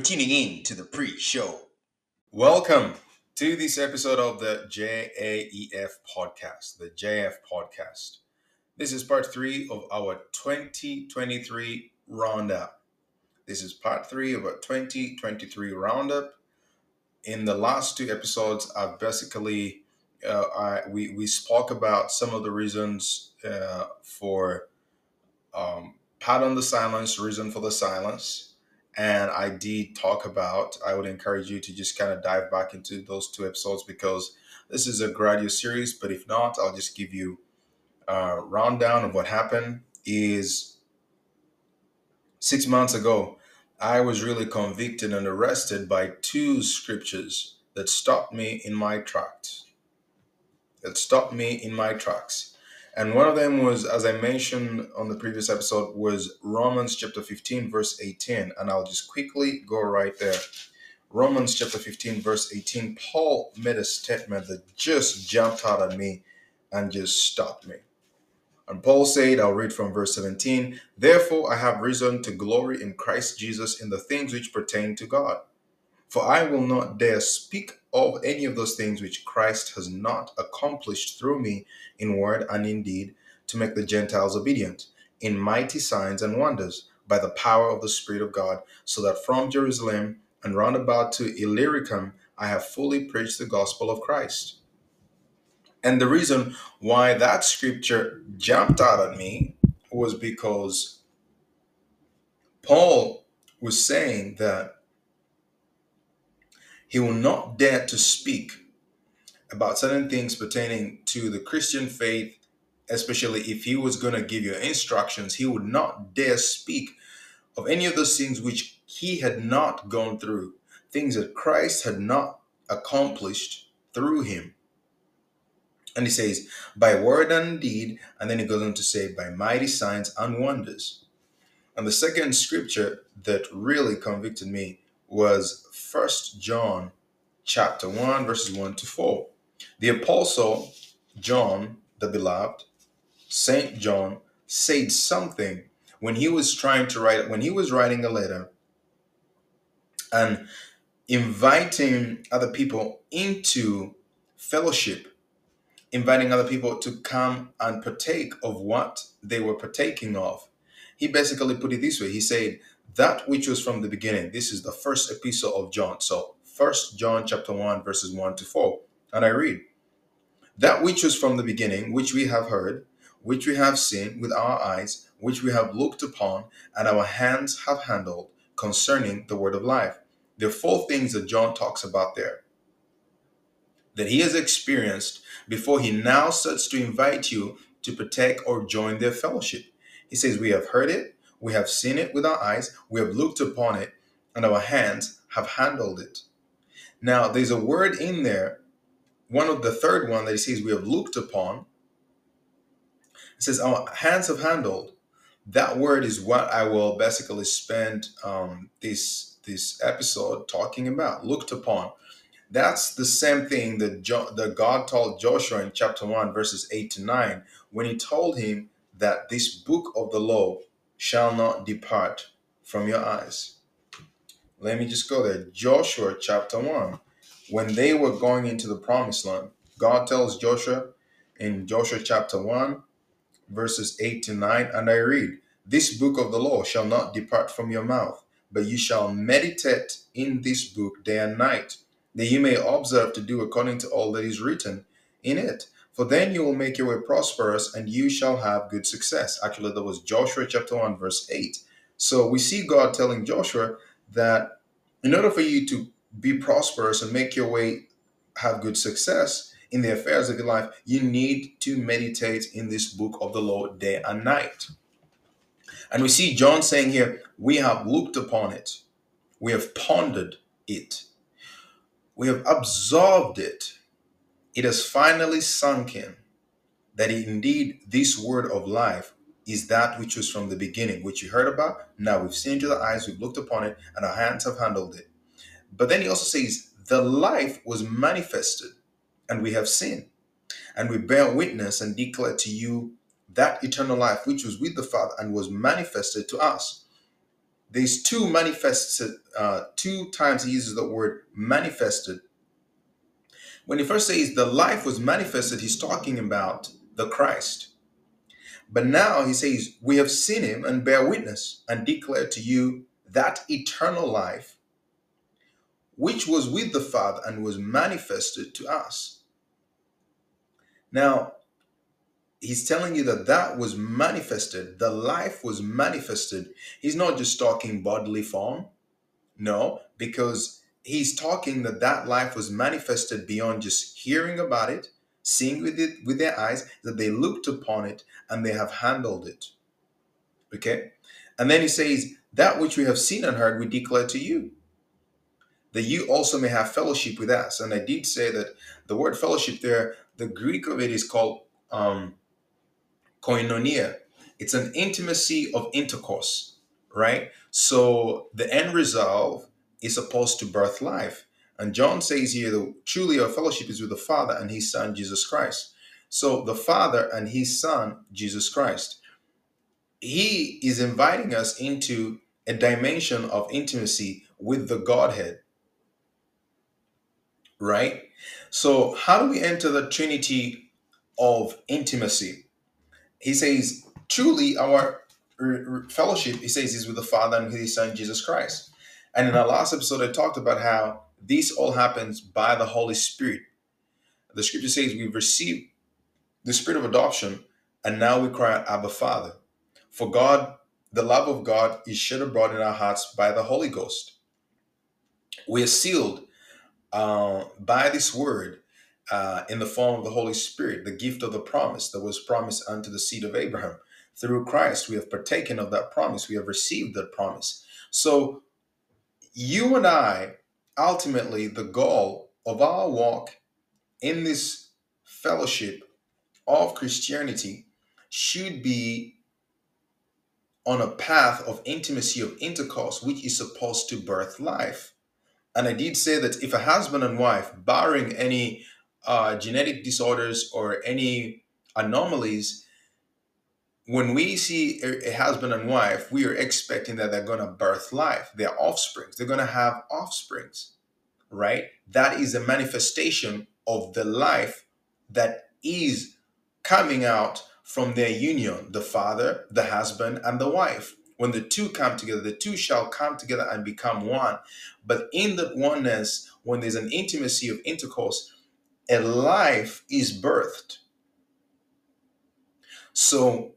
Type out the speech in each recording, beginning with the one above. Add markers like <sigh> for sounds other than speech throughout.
For tuning in to the pre show. Welcome to this episode of the JAEF podcast, the JF podcast. This is part three of our 2023 roundup. This is part three of our 2023 roundup. In the last two episodes, I've basically uh, I, we we spoke about some of the reasons uh, for um, pardon the silence, reason for the silence, and I did talk about. I would encourage you to just kind of dive back into those two episodes because this is a graduate series. But if not, I'll just give you a rundown of what happened. Is six months ago, I was really convicted and arrested by two scriptures that stopped me in my tracks. That stopped me in my tracks. And one of them was, as I mentioned on the previous episode, was Romans chapter 15, verse 18. And I'll just quickly go right there. Romans chapter 15, verse 18. Paul made a statement that just jumped out at me and just stopped me. And Paul said, I'll read from verse 17, Therefore I have reason to glory in Christ Jesus in the things which pertain to God. For I will not dare speak of any of those things which Christ has not accomplished through me in word and in deed to make the Gentiles obedient, in mighty signs and wonders, by the power of the Spirit of God, so that from Jerusalem and round about to Illyricum I have fully preached the gospel of Christ. And the reason why that scripture jumped out at me was because Paul was saying that he will not dare to speak about certain things pertaining to the Christian faith, especially if he was going to give you instructions. He would not dare speak of any of those things which he had not gone through, things that Christ had not accomplished through him. And he says, by word and deed, and then he goes on to say, by mighty signs and wonders. And the second scripture that really convicted me was First John chapter 1, verses 1 to 4. The apostle John, the beloved, Saint John, said something when he was trying to write, when he was writing a letter and inviting other people into fellowship inviting other people to come and partake of what they were partaking of. He basically put it this way. He said, that which was from the beginning. This is the first epistle of John. So first John chapter 1, verses 1 to 4. And I read, That which was from the beginning, which we have heard, which we have seen with our eyes, which we have looked upon, and our hands have handled concerning the word of life. There are four things that John talks about there that he has experienced before he now starts to invite you to partake or join their fellowship. He says, We have heard it, we have seen it with our eyes, we have looked upon it, and our hands have handled it. Now, there's a word in there, one of the third one that he says we have looked upon. It says, Our hands have handled. That word is what I will basically spend um, this this episode talking about. Looked upon. That's the same thing that, jo- that God told Joshua in chapter 1, verses 8 to 9, when he told him that this book of the law shall not depart from your eyes. Let me just go there. Joshua chapter 1. When they were going into the promised land, God tells Joshua in Joshua chapter 1, verses 8 to 9, and I read, This book of the law shall not depart from your mouth, but you shall meditate in this book day and night that you may observe to do according to all that is written in it. For then you will make your way prosperous and you shall have good success. Actually, that was Joshua chapter 1, verse 8. So we see God telling Joshua that in order for you to be prosperous and make your way have good success in the affairs of your life, you need to meditate in this book of the Lord day and night. And we see John saying here, we have looked upon it, we have pondered it, we have absorbed it. It has finally sunk in that indeed this word of life is that which was from the beginning, which you heard about. Now we've seen to the eyes, we've looked upon it, and our hands have handled it. But then he also says, the life was manifested, and we have seen, and we bear witness and declare to you that eternal life which was with the Father and was manifested to us. There's two manifested, uh, two times he uses the word manifested. When he first says the life was manifested, he's talking about the Christ. But now he says, We have seen him and bear witness and declare to you that eternal life which was with the Father and was manifested to us. Now, he's telling you that that was manifested the life was manifested he's not just talking bodily form no because he's talking that that life was manifested beyond just hearing about it seeing with it with their eyes that they looked upon it and they have handled it okay and then he says that which we have seen and heard we declare to you that you also may have fellowship with us and i did say that the word fellowship there the greek of it is called um, koinonia. It's an intimacy of intercourse, right? So the end result is supposed to birth life. And John says here that truly our fellowship is with the Father and his Son, Jesus Christ. So the Father and his Son, Jesus Christ. He is inviting us into a dimension of intimacy with the Godhead. right? So, how do we enter the trinity of intimacy? He says, truly, our fellowship, he says, is with the Father and his Son, Jesus Christ. And in our last episode, I talked about how this all happens by the Holy Spirit. The scripture says we've received the spirit of adoption, and now we cry out, Abba, Father. For God, the love of God is shed abroad in our hearts by the Holy Ghost. We are sealed uh, by this word uh, in the form of the Holy Spirit, the gift of the promise that was promised unto the seed of Abraham. Through Christ, we have partaken of that promise. We have received that promise. So, you and I, ultimately, the goal of our walk in this fellowship of Christianity should be on a path of intimacy, of intercourse, which is supposed to birth life. And I did say that if a husband and wife, barring any uh, genetic disorders or any anomalies, when we see a, husband and wife, we are expecting that they're going to birth life. They're offsprings. They're going to have offsprings, right? That is a manifestation of the life that is coming out from their union the father, the husband, and the wife. When the two come together, the two shall come together and become one. But in that oneness, when there's an intimacy of intercourse, a life is birthed. So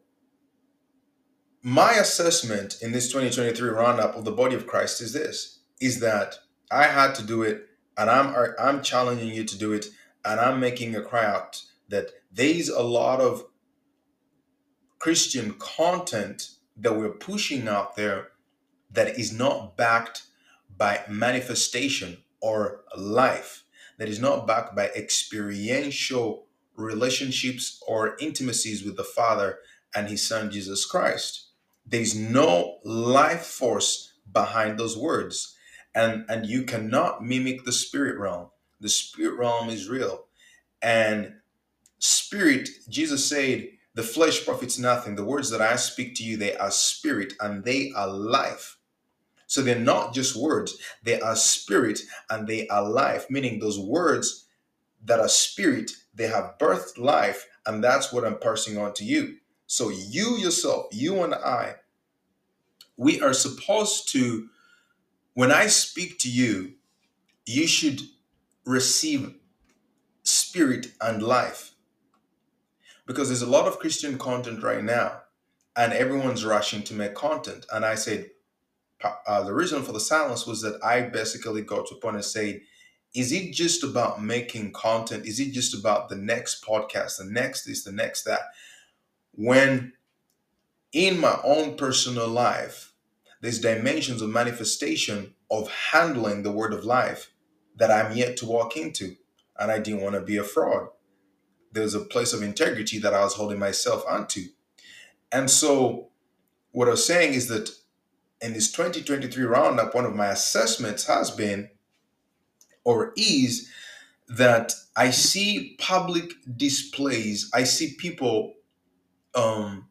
my assessment in this 2023 roundup of the body of Christ is this is that I had to do it and I'm I'm challenging you to do it and I'm making a cry out that there's a lot of Christian content that we're pushing out there that is not backed by manifestation or life, that is not backed by experiential relationships or intimacies with the Father and His Son Jesus Christ. There's no life force behind those words. And, and you cannot mimic the spirit realm. The spirit realm is real. And spirit, Jesus said, the flesh profits nothing. The words that I speak to you, they are spirit and they are life. So they're not just words, they are spirit and they are life, meaning those words that are spirit, they have birthed life, and that's what I'm passing on to you. So you yourself, you and I, we are supposed to, when I speak to you, you should receive spirit and life. Because there's a lot of Christian content right now, and everyone's rushing to make content. And I said, uh, the reason for the silence was that I basically got to a point and said, is it just about making content? Is it just about the next podcast, the next this, the next that? When in my own personal life, there's dimensions of manifestation of handling the word of life that I'm yet to walk into. And I didn't want to be a fraud. There's a place of integrity that I was holding myself onto. And so, what I was saying is that in this 2023 roundup, one of my assessments has been or is that I see public displays, I see people um,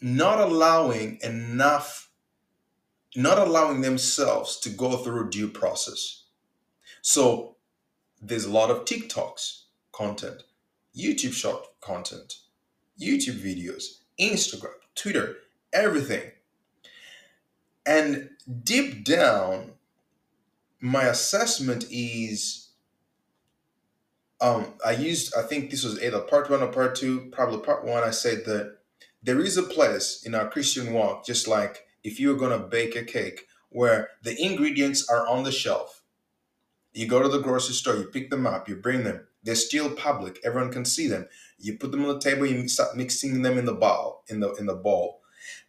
not allowing enough, not allowing themselves to go through due process. So there's a lot of TikToks content, YouTube short content, YouTube videos, Instagram, Twitter, everything and deep down, my assessment is um, I used, I think this was either part one or part two, probably part one. I said that there is a place in our Christian walk, just like if you're going to bake a cake, where the ingredients are on the shelf. You go to the grocery store, you pick them up, you bring them. They're still public; everyone can see them. You put them on the table, you start mixing them in the bowl, in the in the bowl.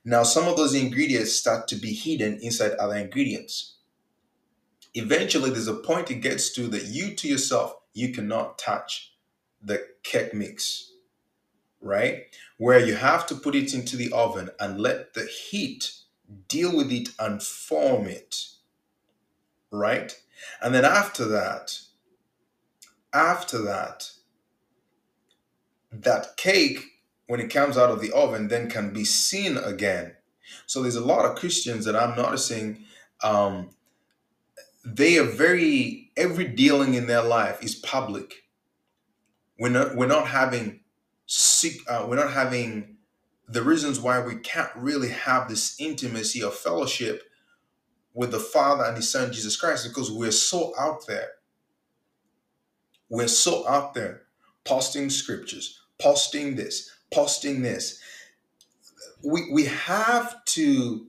Now, some of those ingredients start to be hidden inside other ingredients. Eventually, there's a point it gets to that you to yourself, you cannot touch the cake mix, right? Where you have to put it into the oven and let the heat deal with it and form it, right? And then after that, after that, that cake when it comes out of the oven then can be seen again. So there's a lot of Christians that I'm noticing um, they are very every dealing in their life is public. We're not we're not having seek uh, we're not having the reasons why we can't really have this intimacy of fellowship with the Father and His Son Jesus Christ because we're so out there. We're so out there posting scriptures, posting this, posting this. We we have to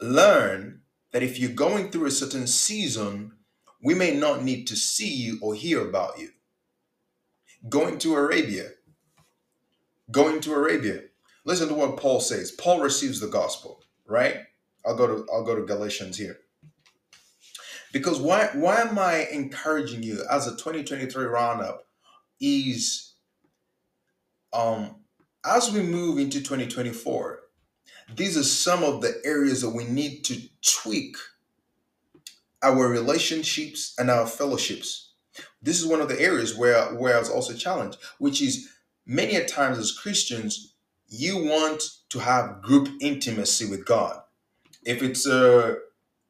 learn that if you're going through a certain season, we may not need to see you or hear about you. Going to Arabia, going to Arabia. Listen to what Paul says. Paul receives the gospel, right? I'll go to I'll go to Galatians here. Because why why am I encouraging you as a 2023 roundup is um as we move into 2024 these are some of the areas that we need to tweak our relationships and our fellowships. This is one of the areas where, where I was also challenged, which is many a times as Christians, you want to have group intimacy with God. If it's a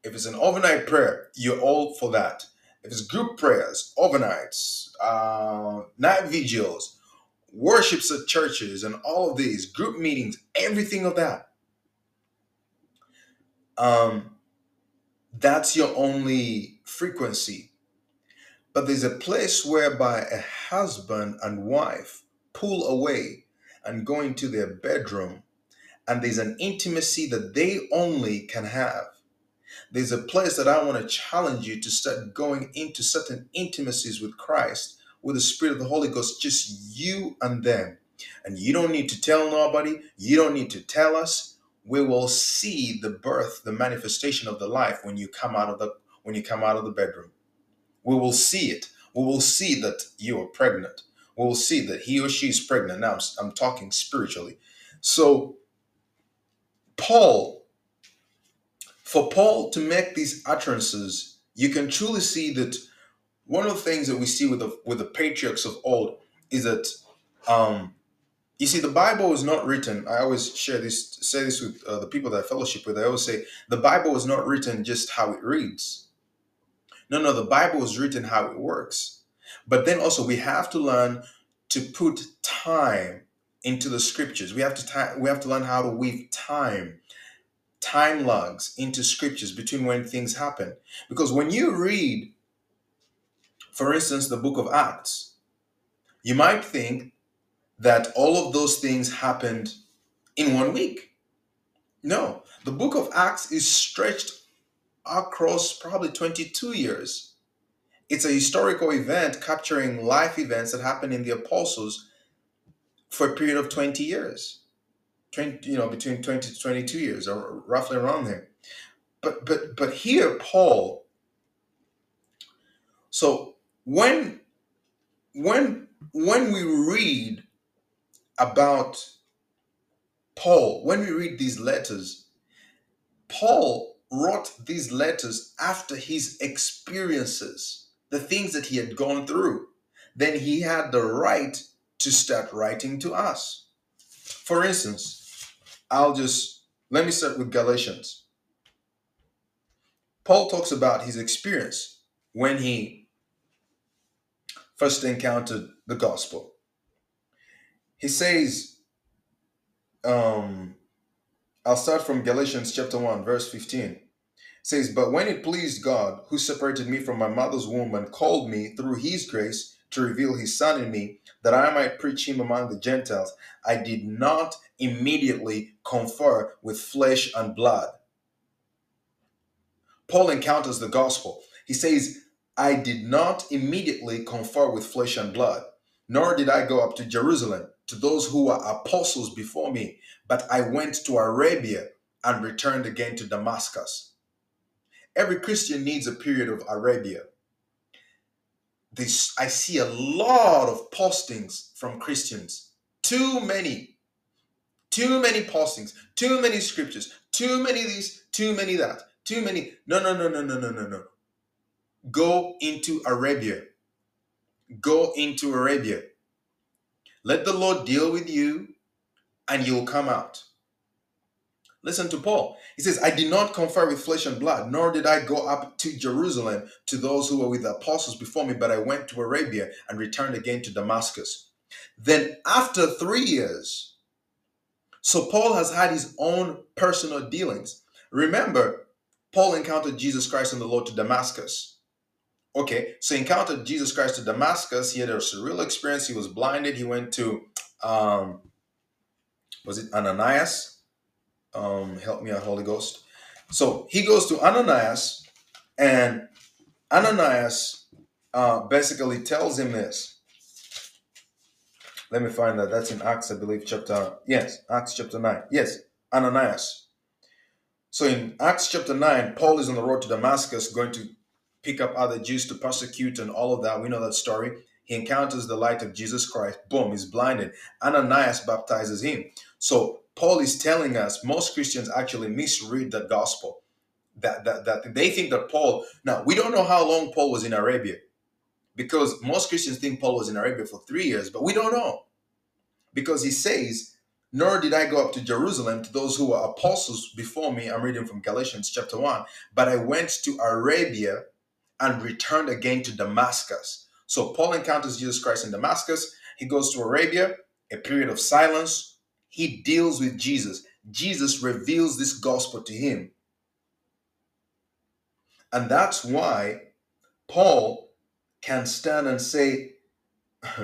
if it's an overnight prayer, you're all for that. If it's group prayers, overnights, uh, night vigils, worships at churches, and all of these group meetings, everything of that, um, that's your only frequency. But there's a place whereby a husband and wife pull away and go into their bedroom, and there's an intimacy that they only can have. There's a place that I want to challenge you to start going into certain intimacies with Christ, with the Spirit of the Holy Ghost, just you and them. And you don't need to tell nobody, you don't need to tell us we will see the birth, the manifestation of the life when you come out of the when you come out of the bedroom. We will see it. We will see that you are pregnant. Will see that he or she is pregnant. Now I'm, I'm talking spiritually. So Paul, for Paul to make these utterances, you can truly see that one of the things that we see with the with the patriarchs of old is that um, you see, the Bible is not written. I always share this, say this with uh, the people that I fellowship with. I always say the Bible is not written just how it reads. No, no, the Bible is written how it works. But then also we have to learn to put time into the scriptures. We have to time, we have to learn how to weave time, time logs into scriptures between when things happen. Because when you read, for instance, the book of Acts, you might think that all of those things happened in one week. No, the book of Acts is stretched across probably 22 years. It's a historical event capturing life events that happened in the apostles for a period of 20 years. 20, you know, between 20 to 22 years or roughly around there. But but but here Paul so when when when we read about Paul, when we read these letters, Paul wrote these letters after his experiences, the things that he had gone through. Then he had the right to start writing to us. For instance, I'll just let me start with Galatians. Paul talks about his experience when he first encountered the gospel he says, um, I'll start from Galatians chapter 1, verse 15. Says, But when it pleased God, who separated me from my mother's womb and called me through his grace to reveal his son in me, that I might preach him among the Gentiles, I did not immediately confer with flesh and blood. Paul encounters the gospel. He says, I did not immediately confer with flesh and blood, nor did I go up to Jerusalem to those who were apostles before me, but I went to Arabia and returned again to Damascus. Every Christian needs a period of Arabia. This, I see a lot of postings from Christians. Too many. Too many postings. Too many scriptures. Too many these. too many that. Too many. No, no, no, no, no, no, no, no. Go into Arabia. Go into Arabia. Let the Lord deal with you and you'll come out. Listen to Paul. He says, I did not confer with flesh and blood, nor did I go up to Jerusalem to those who were with the apostles before me, but I went to Arabia and returned again to Damascus. Then, after three years, so Paul has had his own personal dealings. Remember, Paul encountered Jesus Christ on the road to Damascus. Okay, so he encountered Jesus Christ to Damascus. He had a surreal experience. He was blinded. He went to, um, was it Ananias? Um, help me out, Holy Ghost. So he goes to Ananias, and Ananias uh, basically tells him this. Let me find that. That's in Acts, I believe, chapter. Yes, Acts chapter 9. Yes, Ananias. So in Acts chapter 9, Paul is on the road to Damascus going to pick up other Jews to persecute and all of that. We know that story. He encounters the light of Jesus Christ. Boom, he's blinded. Ananias baptizes him. So Paul is telling us most Christians actually misread the gospel. That, that, that they think that Paul, now we don't know how long Paul was in Arabia because most Christians think Paul was in Arabia for three years, but we don't know because he says, Nor did I go up to Jerusalem to those who were apostles before me. I'm reading from Galatians chapter 1. But I went to Arabia and returned again to Damascus. So Paul encounters Jesus Christ in Damascus. He goes to Arabia, a period of silence, he deals with Jesus. Jesus reveals this gospel to him. And that's why Paul can stand and say, <clears throat>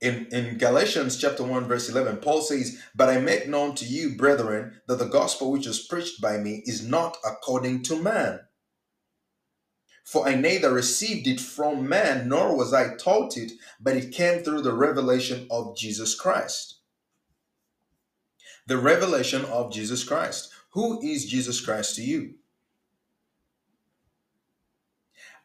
in, in Galatians chapter 1, verse 11, Paul says, But I make known to you, brethren, that the gospel which is preached by me is not according to man. For I neither received it from man, nor was I taught it, but it came through the revelation of Jesus Christ. The revelation of Jesus Christ. Who is Jesus Christ to you?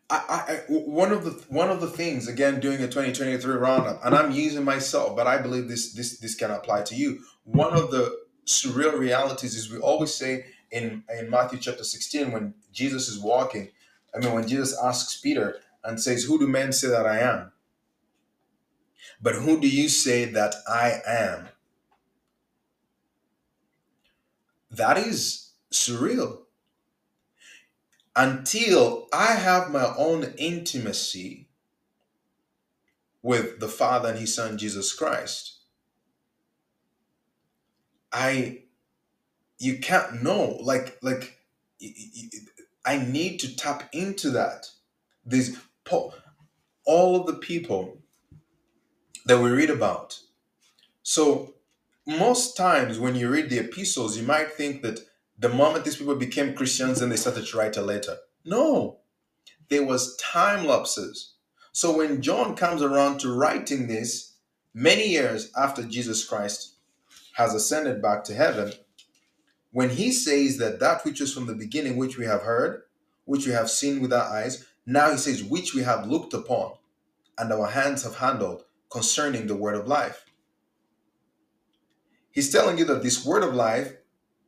I, I, one of the one of the things again doing a 2023 roundup and i'm using myself but i believe this this this can apply to you one of the surreal realities is we always say in in matthew chapter 16 when jesus is walking I mean, when Jesus asks Peter and says, Who do men say that I am? But who do you say that I am? That is surreal. Until I have my own intimacy with the Father and His Son Jesus Christ, I you can't know like like I need to tap into that. These all of the people that we read about. So most times when you read the epistles, you might think that the moment these people became Christians and they started to write a letter. No, there was time lapses. So when John comes around to writing this, many years after Jesus Christ has ascended back to heaven, when he says that that which is from the beginning, which we have heard, which we have seen with our eyes, now he says, which we have looked upon, and our hands have handled concerning the word of life. He's telling you that this word of life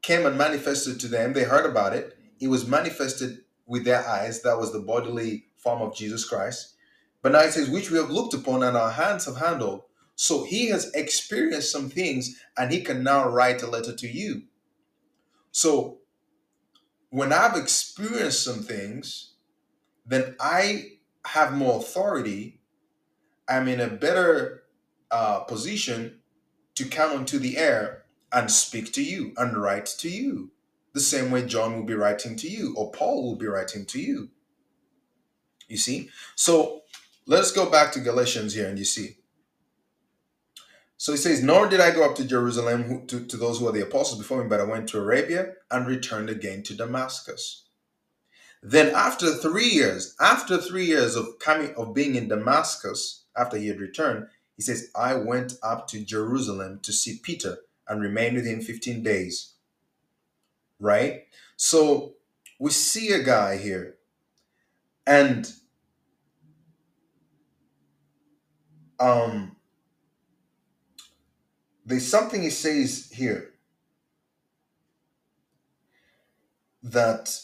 came and manifested to them. They heard about it. It was manifested with their eyes. That was the bodily form of Jesus Christ. But now he says, which we have looked upon and our hands have handled. So he has experienced some things and he can now write a letter to you. So when I've experienced some things, then I have more authority. I'm in a better uh, position to come onto the air and speak to you and write to you. The same way John will be writing to you or Paul will be writing to you. You see? So let's go back to Galatians here and you see. So he says, Nor did I go up to Jerusalem to, to those who are the apostles before me, but I went to Arabia and returned again to Damascus. Then after three years, after three years of coming of being in Damascus, after he had returned, he says, I went up to Jerusalem to see Peter and remained with him 15 days. Right? So we see a guy here, and um there's something he says here that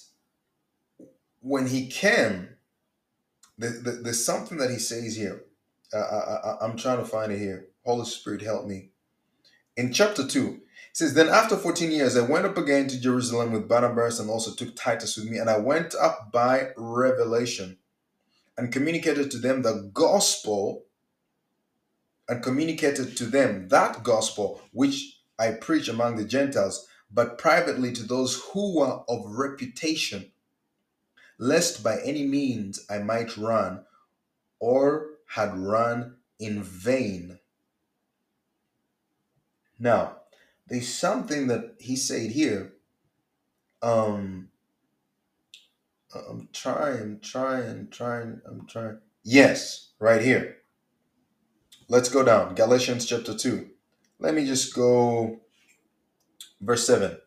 when he came, there's something that he says here. Uh, uh, uh, uh I, am trying to find it here. Holy Spirit, help me. in chapter 2, it says, Then after 14 years, I went up again to Jerusalem with Barnabas and also took Titus with me, and I went up by revelation and communicated to them the gospel and communicated to them that gospel which I preach among the Gentiles, but privately to those who were of reputation, lest by any means I might run or had run in vain. Now, there's something that he said here. Um, I'm trying, trying, trying, I'm trying. Yes, right here. Let's go down. Galatians chapter 2. Let me just go verse 7.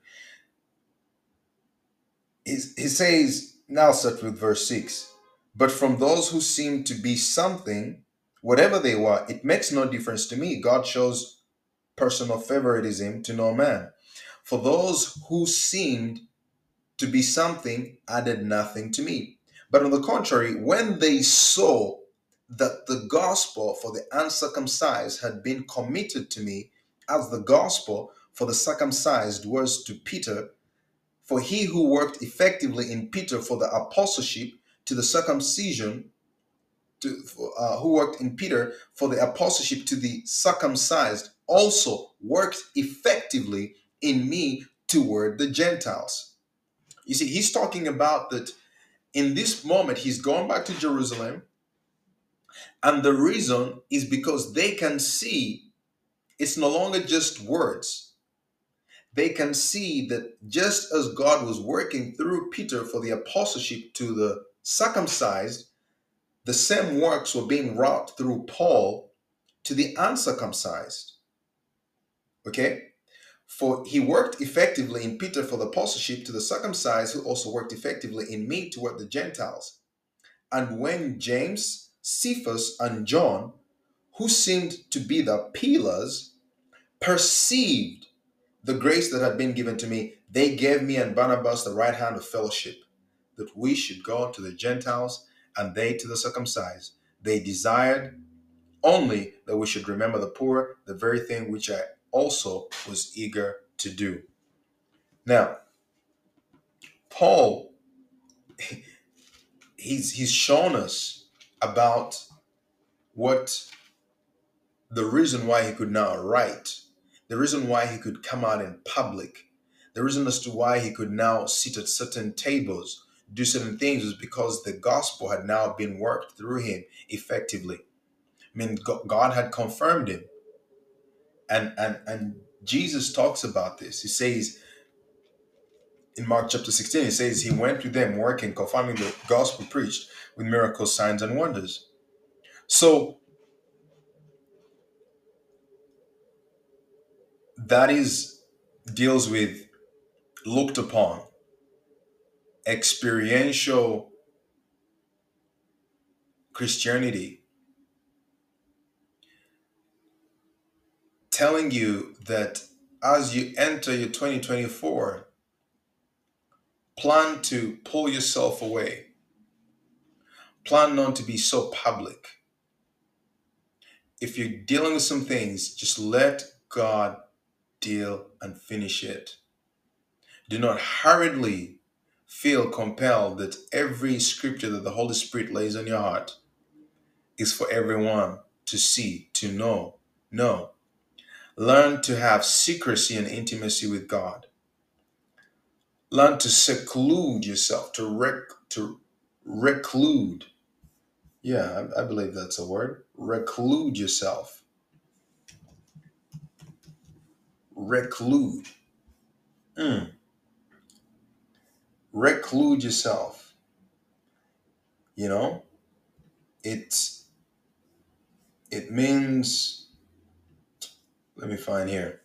He, he says, now start with verse 6. But from those who seem to be something, whatever they were, it makes no difference to me. God shows personal favoritism to no man. For those who seemed to be something added nothing to me. But on the contrary, when they saw that the gospel for the uncircumcised had been committed to me, as the gospel for the circumcised was to Peter, for he who worked effectively in Peter for the apostleship to the circumcision, to, uh, who worked in Peter for the apostleship to the circumcised, also worked effectively in me toward the Gentiles. You see, he's talking about that in this moment, he's gone back to Jerusalem. And the reason is because they can see it's no longer just words. They can see that just as God was working through Peter for the apostleship to the circumcised, the same works were being wrought through Paul to the uncircumcised. Okay? For he worked effectively in Peter for the apostleship to the circumcised, who also worked effectively in me toward the Gentiles. And when James, Cephas, and John, who seemed to be the pillars, perceived the grace that had been given to me, they gave me and Barnabas the right hand of fellowship, that we should go to the Gentiles and they to the circumcised. They desired only that we should remember the poor, the very thing which I also was eager to do. Now, Paul, <laughs> he's he's shown us about what the reason why he could now write, the reason why he could come out in public, the reason as to why he could now sit at certain tables, do certain things was because the gospel had now been worked through him effectively. I mean, God had confirmed him and and and Jesus talks about this. He says in Mark chapter 16, he says he went with them working, confirming the gospel preached with miracles, signs, and wonders. So that is deals with looked upon experiential Christianity telling you that as you enter your 2024, plan to pull yourself away. Plan not to be so public. If you're dealing with some things, just let God deal and finish it. Do not hurriedly feel compelled that every scripture that the Holy Spirit lays on your heart is for everyone to see, to know. No. Learn to have secrecy and intimacy with God. Learn to seclude yourself, to rec to reclude. Yeah, I, I believe that's a word. Reclude yourself. Reclude. Mm. Reclude yourself. You know, it's it means let me find here.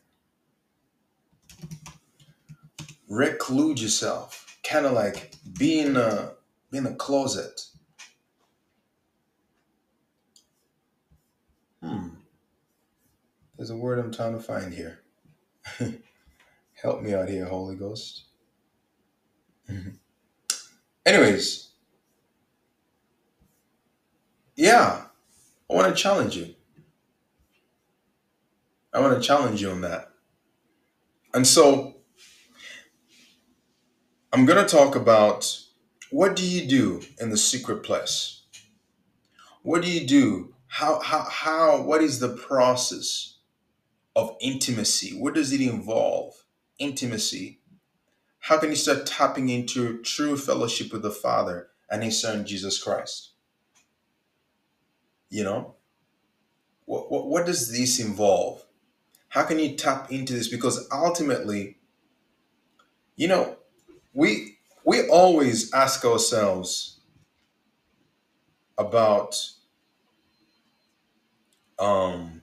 Reclude yourself. Kind of like be in a be in a closet. There's a word I'm trying to find here. <laughs> Help me out here, Holy Ghost. <laughs> Anyways, yeah, I want to challenge you. I want to challenge you on that. And so I'm going to talk about what do you do in the secret place? What do you do? How, how, how, what is the process of intimacy? What does it involve? Intimacy. How can you start tapping into true fellowship with the Father and His Son, Jesus Christ? You know, what, what, what does this involve? How can you tap into this? Because ultimately, you know, we we always ask ourselves about um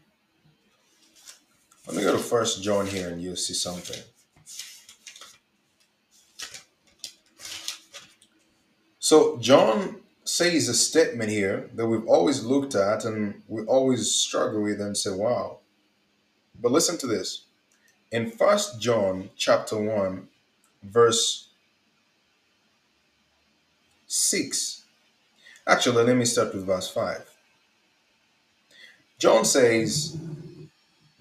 let me go to first John here and you'll see something. So John says a statement here that we've always looked at and we always struggle with and say, wow. But listen to this. In First John chapter 1, verse 6. Actually, let me start with verse 5. John says,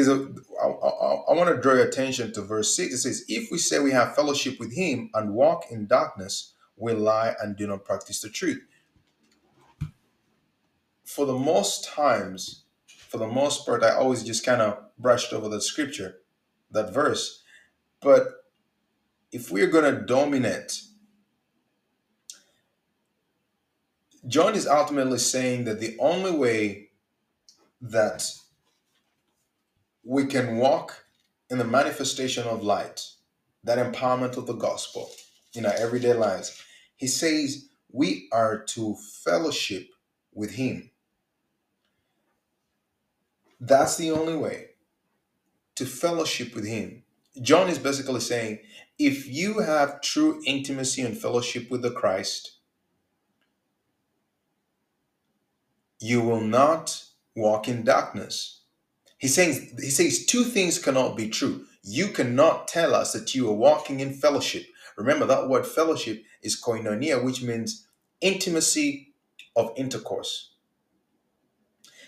I, want to draw your attention to verse 6. It says, If we say we have fellowship with him and walk in darkness, we lie and do not practice the truth. For the most times, for the most part, I always just kind of brushed over the scripture, that verse. But if we're going to dominate, John is ultimately saying that the only way that we can walk in the manifestation of light, that empowerment of the gospel in our everyday lives, he says we are to fellowship with him. That's the only way to fellowship with him. John is basically saying if you have true intimacy and fellowship with the Christ, you will not walk in darkness. He says he says two things cannot be true. You cannot tell us that you are walking in fellowship. Remember that word fellowship is koinonia, which means intimacy of intercourse.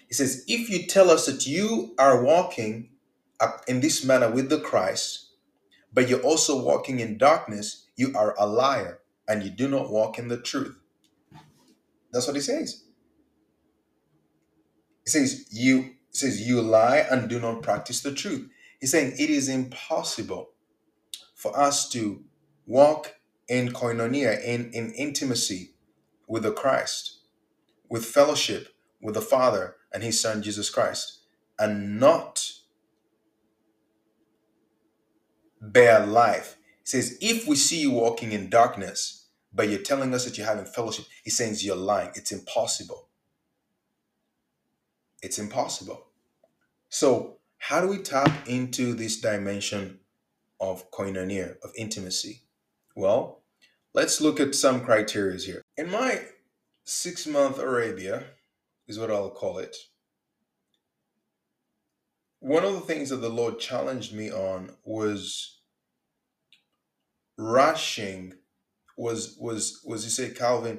He says, if you tell us that you are walking in this manner with the Christ, but you're also walking in darkness, you are a liar and you do not walk in the truth. That's what he says. He says, you says you lie and do not practice the truth. He's saying it is impossible for us to walk in koinonia, in, in intimacy with the Christ, with fellowship with the Father and his Son Jesus Christ, and not bear life. He says, if we see you walking in darkness, but you're telling us that you're having fellowship, he says you're lying. It's impossible. It's impossible. So, how do we tap into this dimension of koinonia, of intimacy? Well, let's look at some criteria here. In my six month Arabia, is what I'll call it, one of the things that the Lord challenged me on was rushing was was was you say Calvin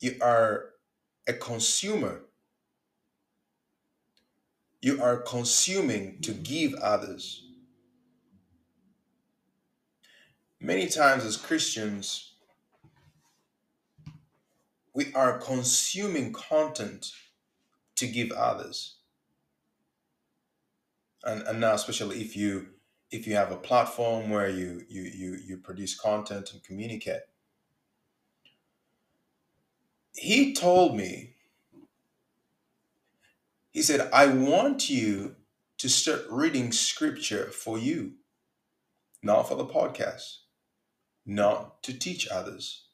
you are a consumer you are consuming to give others. Many times as Christians we are consuming content to give others. And and now especially if you if you have a platform where you you you you produce content and communicate. He told me he said i want you to start reading scripture for you not for the podcast not to teach others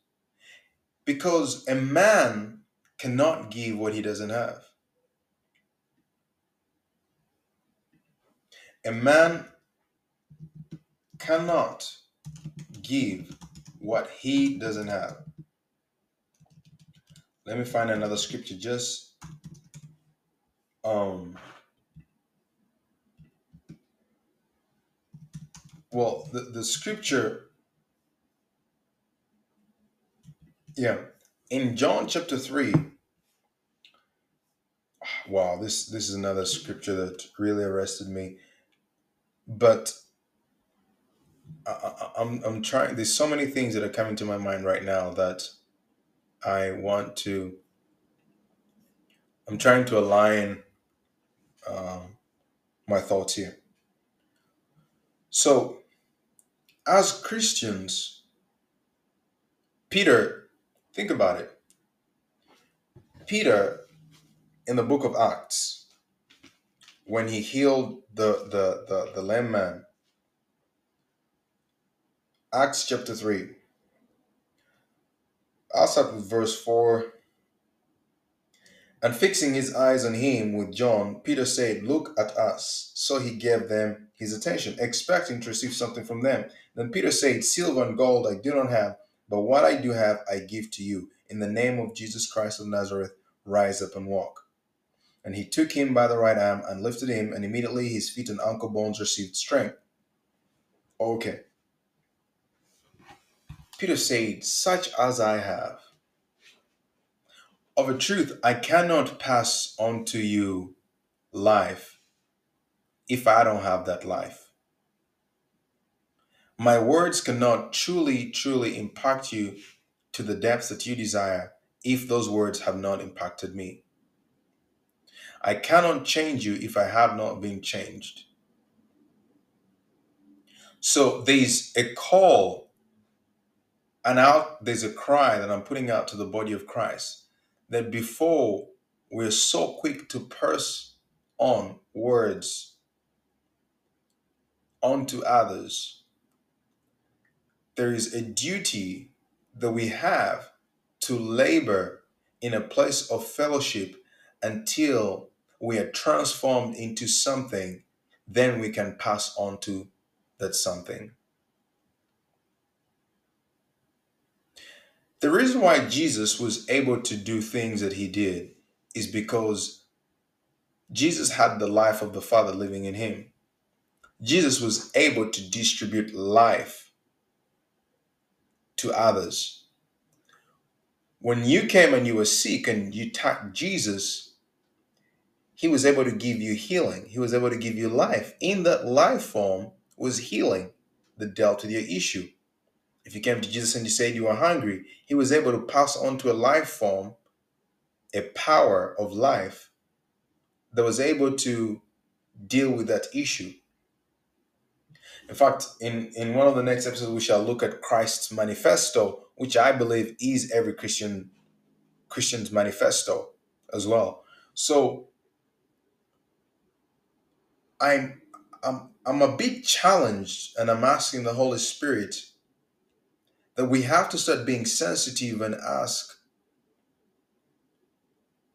because a man cannot give what he doesn't have a man cannot give what he doesn't have. Let me find another scripture just um well the, the scripture yeah in John chapter 3 wow this this is another scripture that really arrested me but I, I'm I'm trying. There's so many things that are coming to my mind right now that I want to. I'm trying to align um, my thoughts here. So, as Christians, Peter, think about it. Peter, in the book of Acts, when he healed the the the, the lame man, Acts chapter three. I'll start with verse four. And fixing his eyes on him with John, Peter said, Look at us. So he gave them his attention, expecting to receive something from them. Then Peter said, Silver and gold I do not have, but what I do have I give to you. In the name of Jesus Christ of Nazareth, rise up and walk. And he took him by the right arm and lifted him, and immediately his feet and ankle bones received strength. Okay. Peter said, Such as I have. Of a truth, I cannot pass on to you life if I don't have that life. My words cannot truly, truly impact you to the depths that you desire if those words have not impacted me. I cannot change you if I have not been changed. So there's a call and out there's a cry that I'm putting out to the body of Christ that before we're so quick to purse on words onto others, there is a duty that we have to labor in a place of fellowship until we are transformed into something, then we can pass on to that something. The reason why Jesus was able to do things that he did is because Jesus had the life of the Father living in him. Jesus was able to distribute life to others. When you came and you were sick and you tapped Jesus, he was able to give you healing. He was able to give you life. In that life form was healing that dealt with your issue. If you came to Jesus and you said you were hungry, he was able to pass on to a life form a power of life that was able to deal with that issue. In fact, in, in one of the next episodes, we shall look at Christ's manifesto, which I believe is every Christian Christian's manifesto as well. So I'm I'm I'm a bit challenged and I'm asking the Holy Spirit that we have to start being sensitive and ask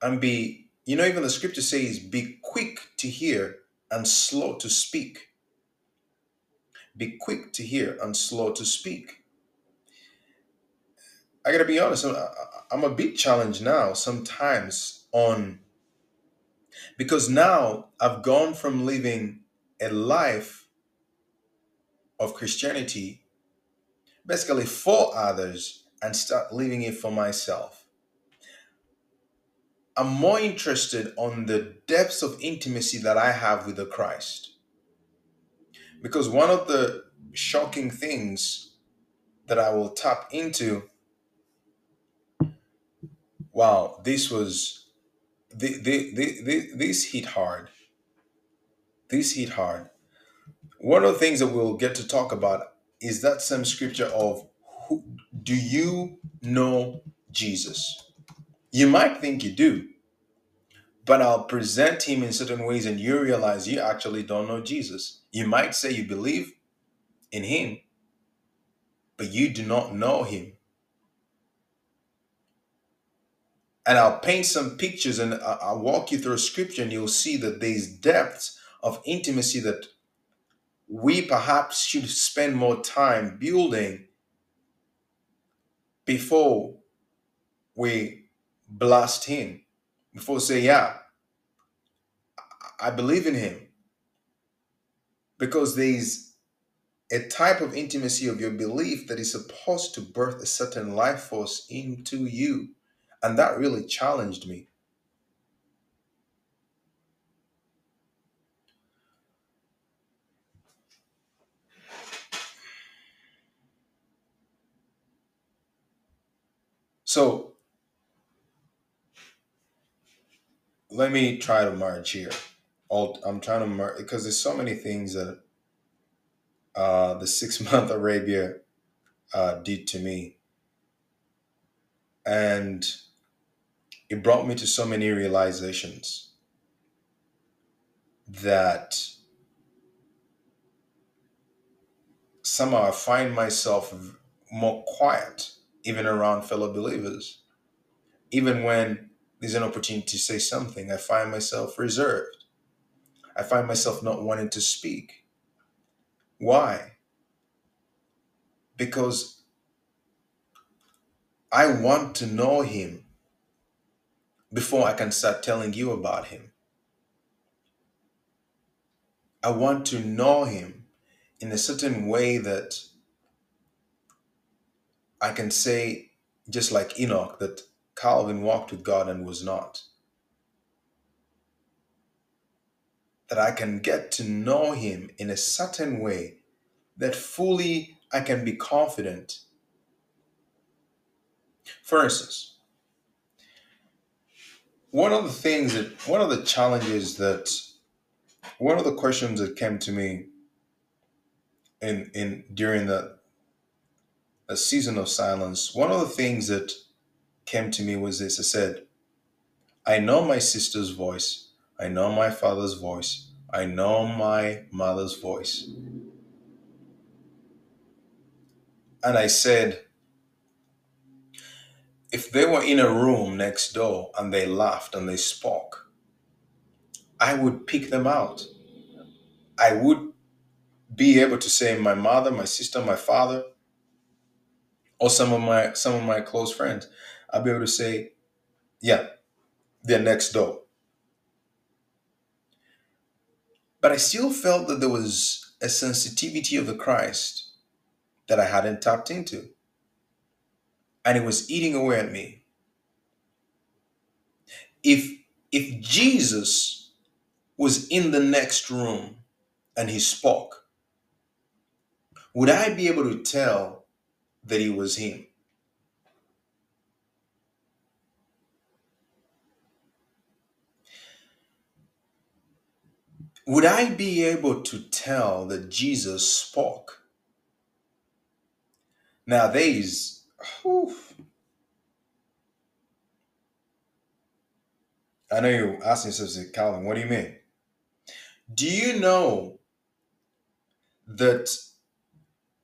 and be, you know, even the scripture says, be quick to hear and slow to speak. Be quick to hear and slow to speak. I gotta be honest, I'm a bit challenged now sometimes on because now I've gone from living a life of Christianity basically for others and start living it for myself. I'm more interested on the depths of intimacy that I have with the Christ. Because one of the shocking things that I will tap into wow, this was the, the, the, this hit hard. This hit hard. One of the things that we'll get to talk about is that same scripture of who, do you know Jesus? You might think you do, but I'll present him in certain ways and you realize you actually don't know Jesus. You might say you believe in him, but you do not know him. And I'll paint some pictures and I'll walk you through a scripture and you'll see that there's depths of intimacy that we perhaps should spend more time building before we blast him, before say, Yeah, I believe in him. Because there's a type of intimacy of your belief that is supposed to birth a certain life force into you. And that really challenged me. So let me try to merge here. I'm trying to merge because there's so many things that uh, the six <laughs> month Arabia uh, did to me, and it brought me to so many realizations that somehow I find myself more quiet even around fellow believers. Even when there's an opportunity to say something, I find myself reserved. I find myself not wanting to speak. Why? Because I want to know him before I can start telling you about him. I want to know him in a certain way that I can say, just like Enoch, that Calvin walked with God and was not. That I can get to know him in a certain way that fully I can be confident. For instance, one of the things that, one of the challenges that, one of the questions that came to me in, in during the a season of silence, one of the things that came to me was this I said, I know my sister's voice, I know my father's voice, I know my mother's voice. And I said, if they were in a room next door and they laughed and they spoke, I would pick them out. I would be able to say my mother, my sister, my father, or some of my some of my close friends i'll be able to say yeah they're next door. But i still felt that there was a sensitivity of the christ that i hadn't tapped into. And it was eating away at me. If if jesus was in the next room and he spoke would i be able to tell that he was him. Would I be able to tell that Jesus spoke? Now, there is, whew, I know you're asking yourself, Calvin, what do you mean? Do you know that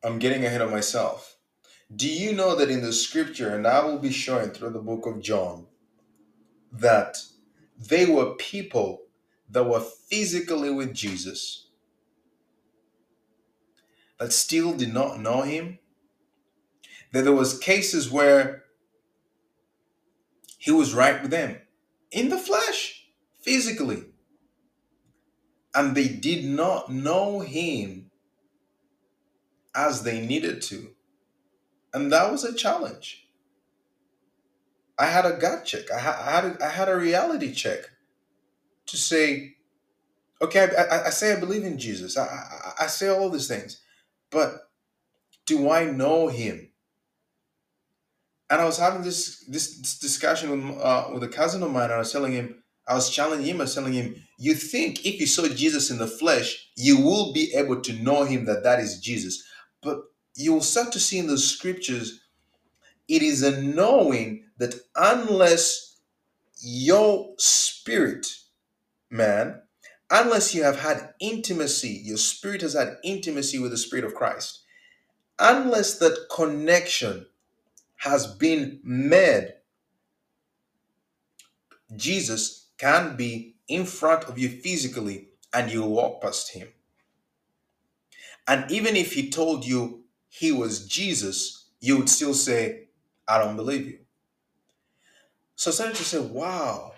I'm getting ahead of myself? Do you know that in the scripture, and I will be showing through the book of John, that they were people that were physically with Jesus that still did not know him? That there was cases where he was right with them in the flesh, physically. And they did not know him as they needed to. And that was a challenge. I had a gut check. I, ha- I had a, I had a reality check to say, okay, I, I, I say I believe in Jesus. I, I, say all these things, but do I know Him? And I was having this this, this discussion with uh, with a cousin of mine. And I was telling him, I was challenging him. I was telling him, you think if you saw Jesus in the flesh, you will be able to know Him that that is Jesus. But you will start to see in the scriptures, it is a knowing that unless your spirit, man, unless you have had intimacy, your spirit has had intimacy with the Spirit of Christ, unless that connection has been made, Jesus can be in front of you physically and you'll walk past him. And even if he told you he was Jesus, you would still say, I don't believe you. So I started to say, wow,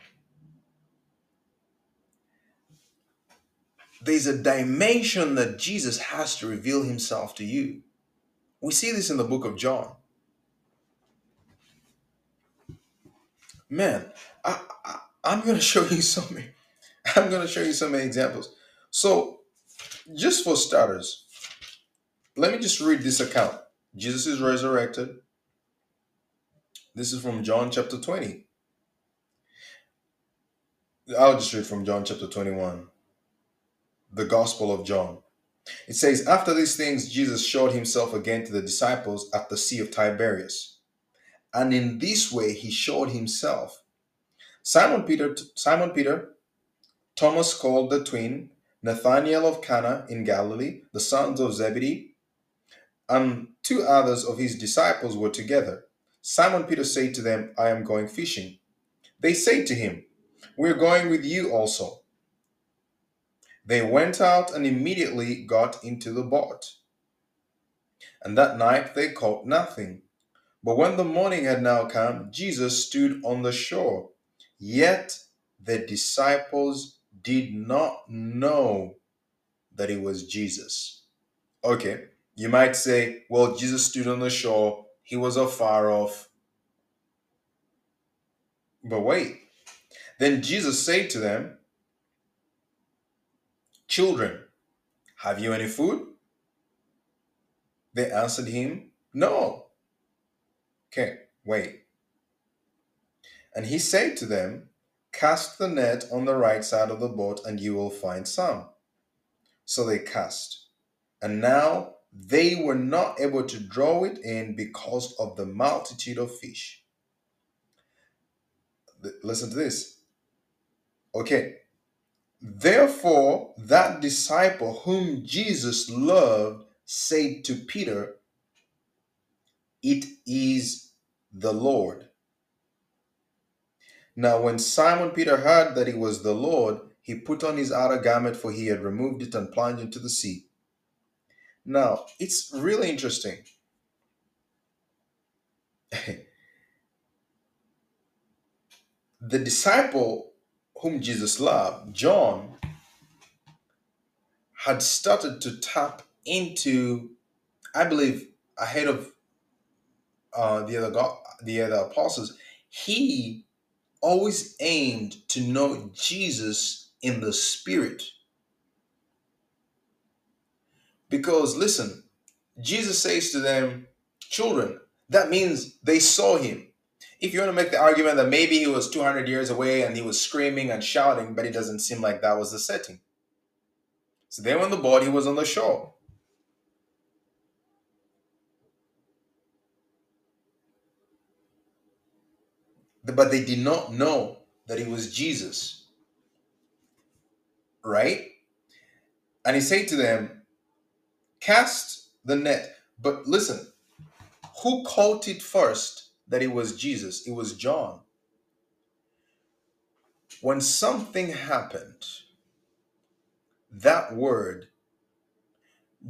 there's a dimension that Jesus has to reveal himself to you. We see this in the book of John. Man, I, I, I'm going <laughs> to show you some. I'm going to show you some examples. So, just for starters, let me just read this account. Jesus is resurrected. This is from John chapter 20. I'll just read from John chapter 21, the Gospel of John. It says, After these things, Jesus showed himself again to the disciples at the Sea of Tiberias. And in this way he showed himself. Simon Peter, Simon Peter, Thomas called the twin, Nathanael of Cana in Galilee, the sons of Zebedee, and two others of his disciples were together. Simon Peter said to them, I am going fishing. They said to him, We're going with you also. They went out and immediately got into the boat. And that night they caught nothing. But when the morning had now come, Jesus stood on the shore. Yet the disciples did not know that it was Jesus. Okay, you might say, well, Jesus stood on the shore, he was afar off. But wait, then Jesus said to them, Children, have you any food? They answered him, No. Okay, wait. And he said to them, Cast the net on the right side of the boat, and you will find some. So they cast. And now they were not able to draw it in because of the multitude of fish. Listen to this. Okay. Therefore, that disciple whom Jesus loved said to Peter, It is the Lord. Now, when Simon Peter heard that it was the Lord, he put on his outer garment, for he had removed it and plunged into the sea. Now, it's really interesting. <laughs> the disciple whom Jesus loved, John, had started to tap into, I believe, ahead of uh, the other God, the other apostles. He always aimed to know Jesus in the spirit. Because listen, Jesus says to them, children, that means they saw him. If you want to make the argument that maybe he was 200 years away and he was screaming and shouting, but it doesn't seem like that was the setting. So they were on the boat, he was on the shore. But they did not know that it was Jesus. Right? And he said to them, Cast the net. But listen, who caught it first that it was Jesus? It was John. When something happened, that word,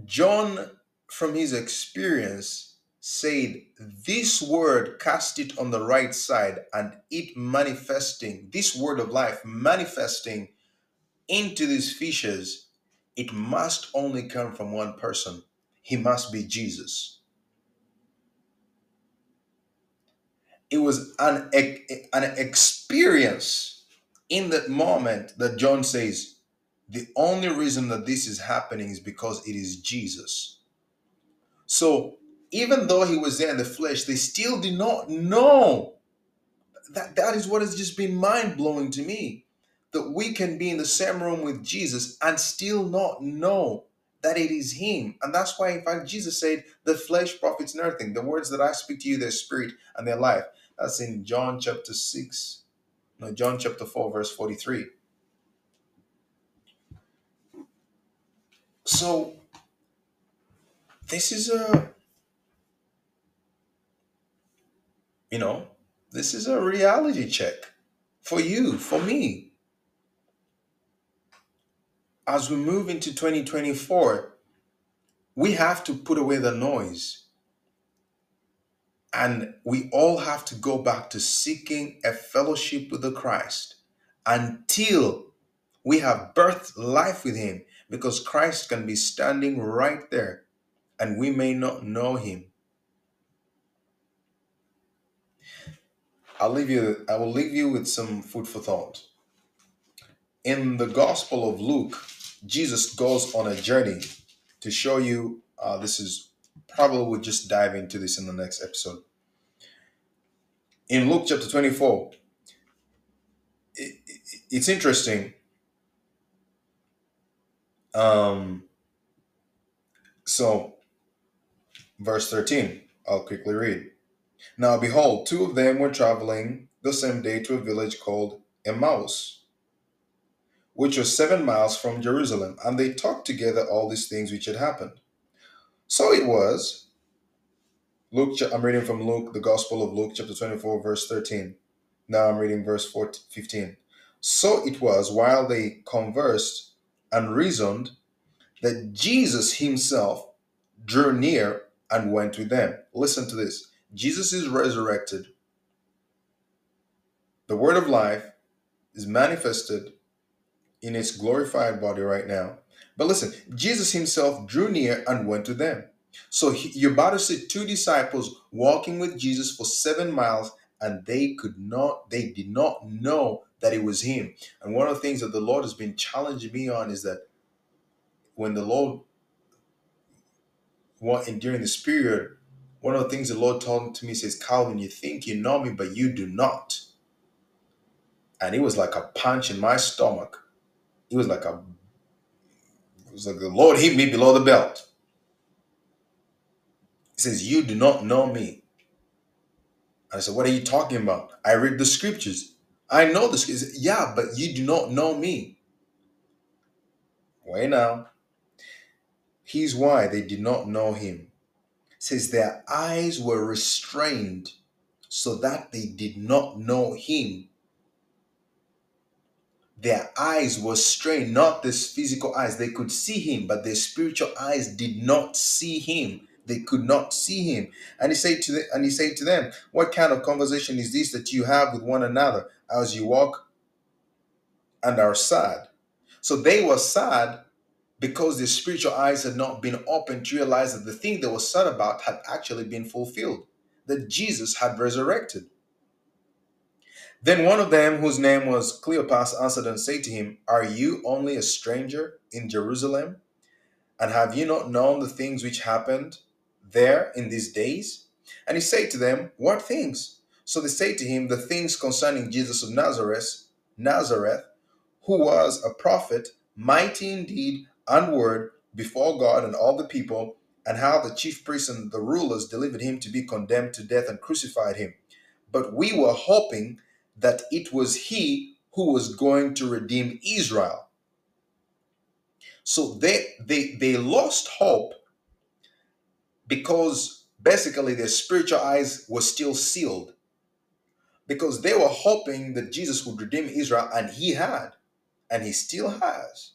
John, from his experience, said, This word cast it on the right side, and it manifesting, this word of life manifesting into these fishes, it must only come from one person. He must be Jesus. It was an, an experience in that moment that John says, the only reason that this is happening is because it is Jesus. So even though he was there in the flesh, they still did not know. That, that is what has just been mind blowing to me. That we can be in the same room with Jesus and still not know that it is Him. And that's why, in fact, Jesus said, The flesh profits nothing. The words that I speak to you, their spirit and their life. That's in John chapter 6, no, John chapter 4, verse 43. So, this is a You know, this is a reality check for you, for me. As we move into 2024, we have to put away the noise. And we all have to go back to seeking a fellowship with the Christ until we have birthed life with Him because Christ can be standing right there and we may not know Him. I'll leave you, I will leave you with some food for thought. In the Gospel of Luke, Jesus goes on a journey to show you uh, this is probably we'll just dive into this in the next episode. In Luke chapter 24, it, it, it's interesting. Um, so, verse 13, I'll quickly read. Now, behold, two of them were traveling the same day to a village called Emmaus, which was seven miles from Jerusalem, and they talked together all these things which had happened. So it was. Luke, I'm reading from Luke, the Gospel of Luke, chapter 24, verse 13. Now I'm reading verse 14, 15. So it was while they conversed and reasoned that Jesus himself drew near and went with them. Listen to this Jesus is resurrected. The word of life is manifested in its glorified body right now. But listen, Jesus himself drew near and went to them. So he, you're about to see two disciples walking with Jesus for seven miles, and they could not, they did not know that it was him. And one of the things that the Lord has been challenging me on is that when the Lord, and during this period, one of the things the Lord told to me says, Calvin, you think you know me, but you do not. And it was like a punch in my stomach. It was like a it was like the Lord hit me below the belt. He says, You do not know me. I said, What are you talking about? I read the scriptures. I know the scriptures. Yeah, but you do not know me. Wait now. Here's why they did not know him. It says their eyes were restrained so that they did not know him their eyes were strained, not this physical eyes. They could see him, but their spiritual eyes did not see him. They could not see him. And he said to the, and he said to them, What kind of conversation is this that you have with one another as you walk and are sad? So they were sad because their spiritual eyes had not been opened to realize that the thing they were sad about had actually been fulfilled, that Jesus had resurrected. Then one of them, whose name was Cleopas, answered and said to him, Are you only a stranger in Jerusalem? And have you not known the things which happened there in these days? And he said to them, What things? So they said to him, The things concerning Jesus of Nazareth, Nazareth, who was a prophet, mighty indeed and word before God and all the people, and how the chief priests and the rulers delivered him to be condemned to death and crucified him. But we were hoping that it was he who was going to redeem Israel. So they they they lost hope because basically their spiritual eyes were still sealed. Because they were hoping that Jesus would redeem Israel, and he had, and he still has.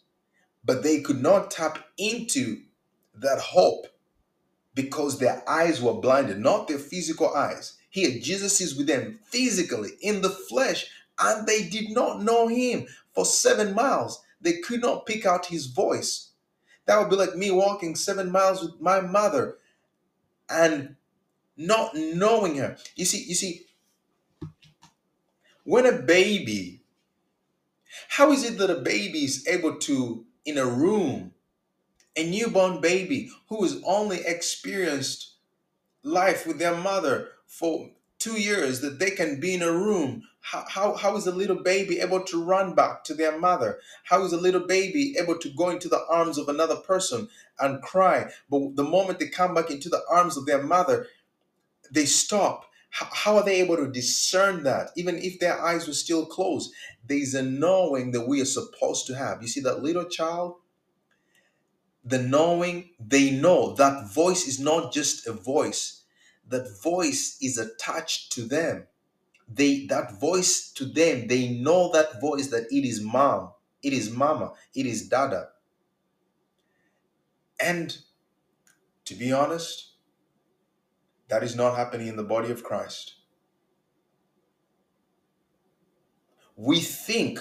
But they could not tap into that hope because their eyes were blinded, not their physical eyes. Here, Jesus is with them physically in the flesh, and they did not know him for seven miles. They could not pick out his voice. That would be like me walking seven miles with my mother and not knowing her. You see, you see, when a baby, how is it that a baby is able to, in a room, a newborn baby who has only experienced life with their mother for two years that they can be in a room. How, how, how is a little baby able to run back to their mother? How is a little baby able to go into the arms of another person and cry? But the moment they come back into the arms of their mother they stop. How, how are they able to discern that even if their eyes were still closed? There's a knowing that we are supposed to have. You see that little child? The knowing they know. That voice is not just a voice that voice is attached to them they that voice to them they know that voice that it is mom it is mama it is dada and to be honest That is not happening in the body of Christ. We think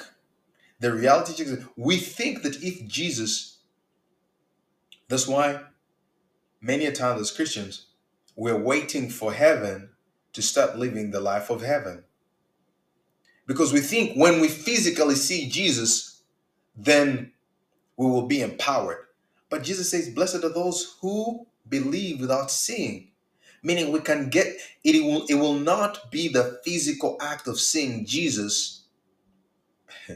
the reality is we think that if Jesus, that's why many a times as Christians, we're waiting for heaven to start living the life of heaven. Because we think when we physically see Jesus, then we will be empowered. But Jesus says, Blessed are those who believe without seeing. Meaning we can get it will it will not be the physical act of seeing Jesus <laughs>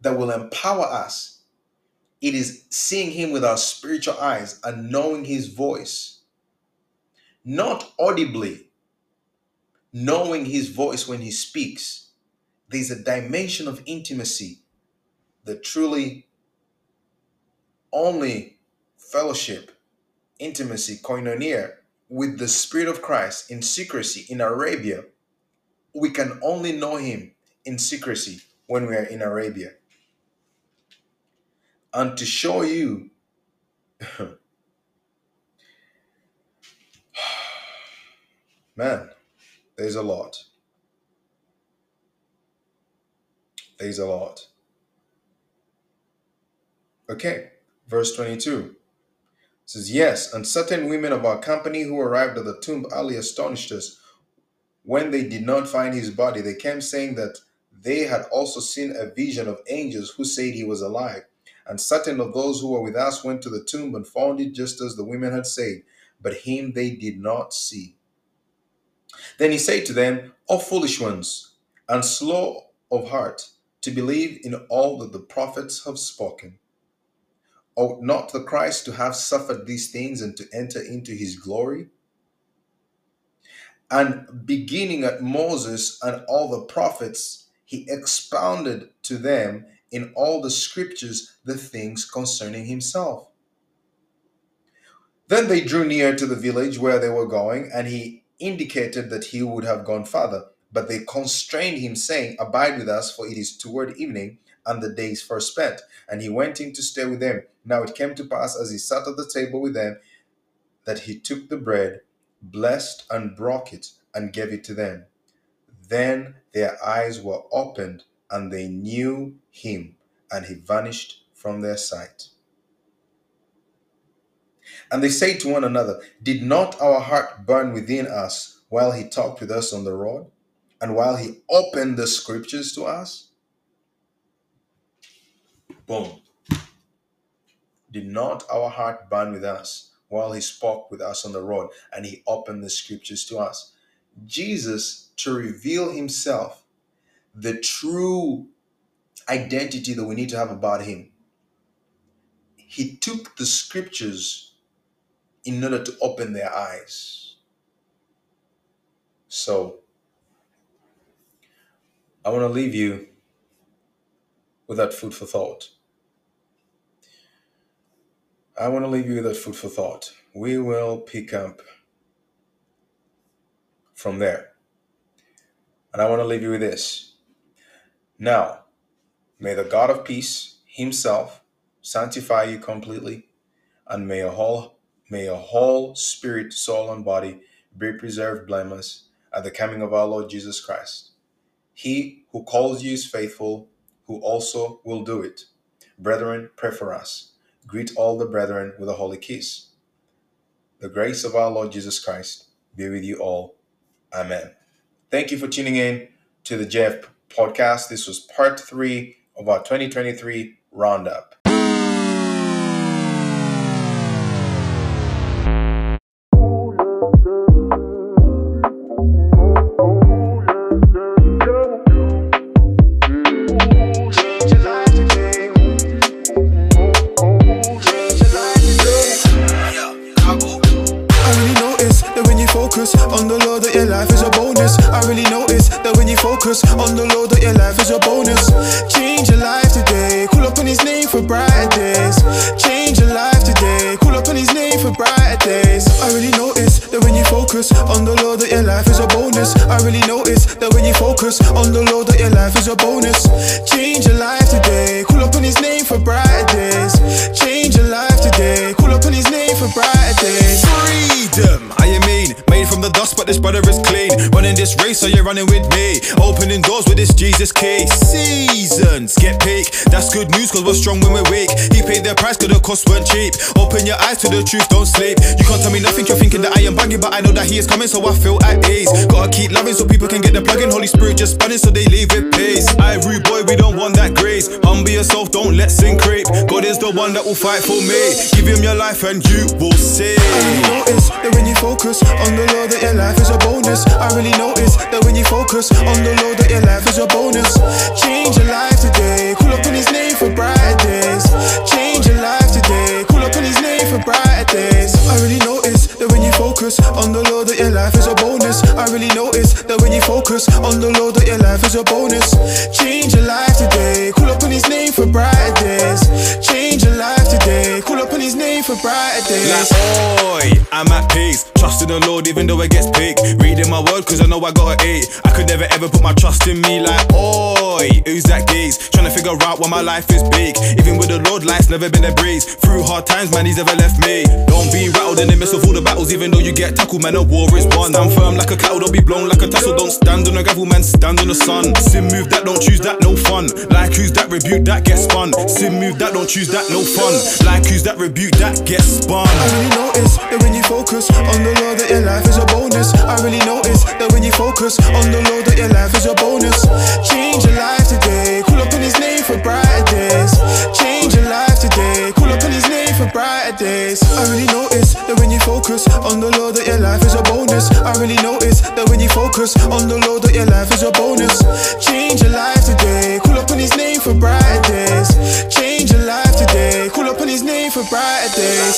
that will empower us. It is seeing him with our spiritual eyes and knowing his voice. Not audibly, knowing his voice when he speaks. There's a dimension of intimacy that truly only fellowship, intimacy, koinonia with the Spirit of Christ in secrecy in Arabia. We can only know Him in secrecy when we are in Arabia. And to show you, <laughs> man, there's a lot. There's a lot. Okay, verse 22 says, Yes, and certain women of our company who arrived at the tomb early astonished us. When they did not find his body, they came saying that they had also seen a vision of angels who said he was alive. And certain of those who were with us went to the tomb and found it just as the women had said, but him they did not see. Then he said to them, O foolish ones, and slow of heart to believe in all that the prophets have spoken. Ought not the Christ to have suffered these things and to enter into his glory? And beginning at Moses and all the prophets, he expounded to them in all the scriptures the things concerning himself. Then they drew near to the village where they were going, and he indicated that he would have gone farther. But they constrained him, saying, Abide with us, for it is toward evening, and the day is far spent. And he went in to stay with them. Now it came to pass, as he sat at the table with them, that he took the bread, blessed and broke it, and gave it to them. Then their eyes were opened, and they knew him, and he vanished from their sight. And they say to one another, Did not our heart burn within us while he talked with us on the road, and while he opened the scriptures to us? Boom. Did not our heart burn with us while he spoke with us on the road and he opened the scriptures to us? Jesus, to reveal himself, the true identity that we need to have about him, he took the scriptures in order to open their eyes. So, I want to leave you with that food for thought. I want to leave you with that food for thought. We will pick up from there. And I want to leave you with this. Now, may the God of peace himself sanctify you completely, and may a whole may a whole spirit, soul, and body be preserved blameless at the coming of our Lord Jesus Christ. He who calls you is faithful, who also will do it. Brethren, pray for us. Greet all the brethren with a holy kiss. The grace of our Lord Jesus Christ be with you all. Amen. Thank you for tuning in to the JF podcast. This was part three of our 2023 roundup. So you're running with me. Opening doors with this Jesus key. Seasons get peak. That's good news, cause we're strong when we're weak. He paid the price, cause the costs weren't cheap. Open your eyes to the truth, don't sleep. You can't tell me nothing, you're thinking that I am banging, but I know that he is coming, so I feel at ease. Gotta keep loving so people can get the plug in. Holy Spirit just spinning so they leave with peace. I rude boy, we don't want that grace. Humble yourself, don't let sin creep. God is the one that will fight for me. Give him your life and you will see. I notice that when you focus on the Lord, that your life is a bonus. I really notice that when you focus on the Lord, that your life is a bonus. Change your life today. Call up on His name for brighter days. Change your life focus on the Lord, that your life is a bonus. I really notice that when you focus on the Lord, that your life is a bonus. Change your life today. Call up on His name for brighter days. Change your life today. Call up on His name for brighter days. Like, oi, I'm at peace. Trust in the Lord, even though it gets big. Reading my word, cause I know I got an eight. I could never ever put my trust in me, like, oi, who's that gaze? Trying to figure out why my life is big. Even with the Lord, life's never been a breeze. Through hard times, man, he's never left me. Don't be rattled in the midst of all the battles, even though you get tackled, man, a war is won. Stand firm like a cattle, don't be blown like a tassel. Don't stand on the gravel, man, stand on the sun. Sin move that, don't choose that, no fun. Like who's that rebuke that gets spun. Sin move that, don't choose that, no fun. Like who's that rebuke that gets spun. I really notice that when you focus on the law that your life is a bonus. I really notice that when you focus on the law that your life is a bonus. Change your life today. Call up on His name for brighter days. Change your life days. I really notice that when you focus on the Lord, that your life is a bonus. I really notice that when you focus on the Lord, that your life is a bonus. Change your life today. Call up on His name for brighter days. Change your life today. Call up on His name for brighter days.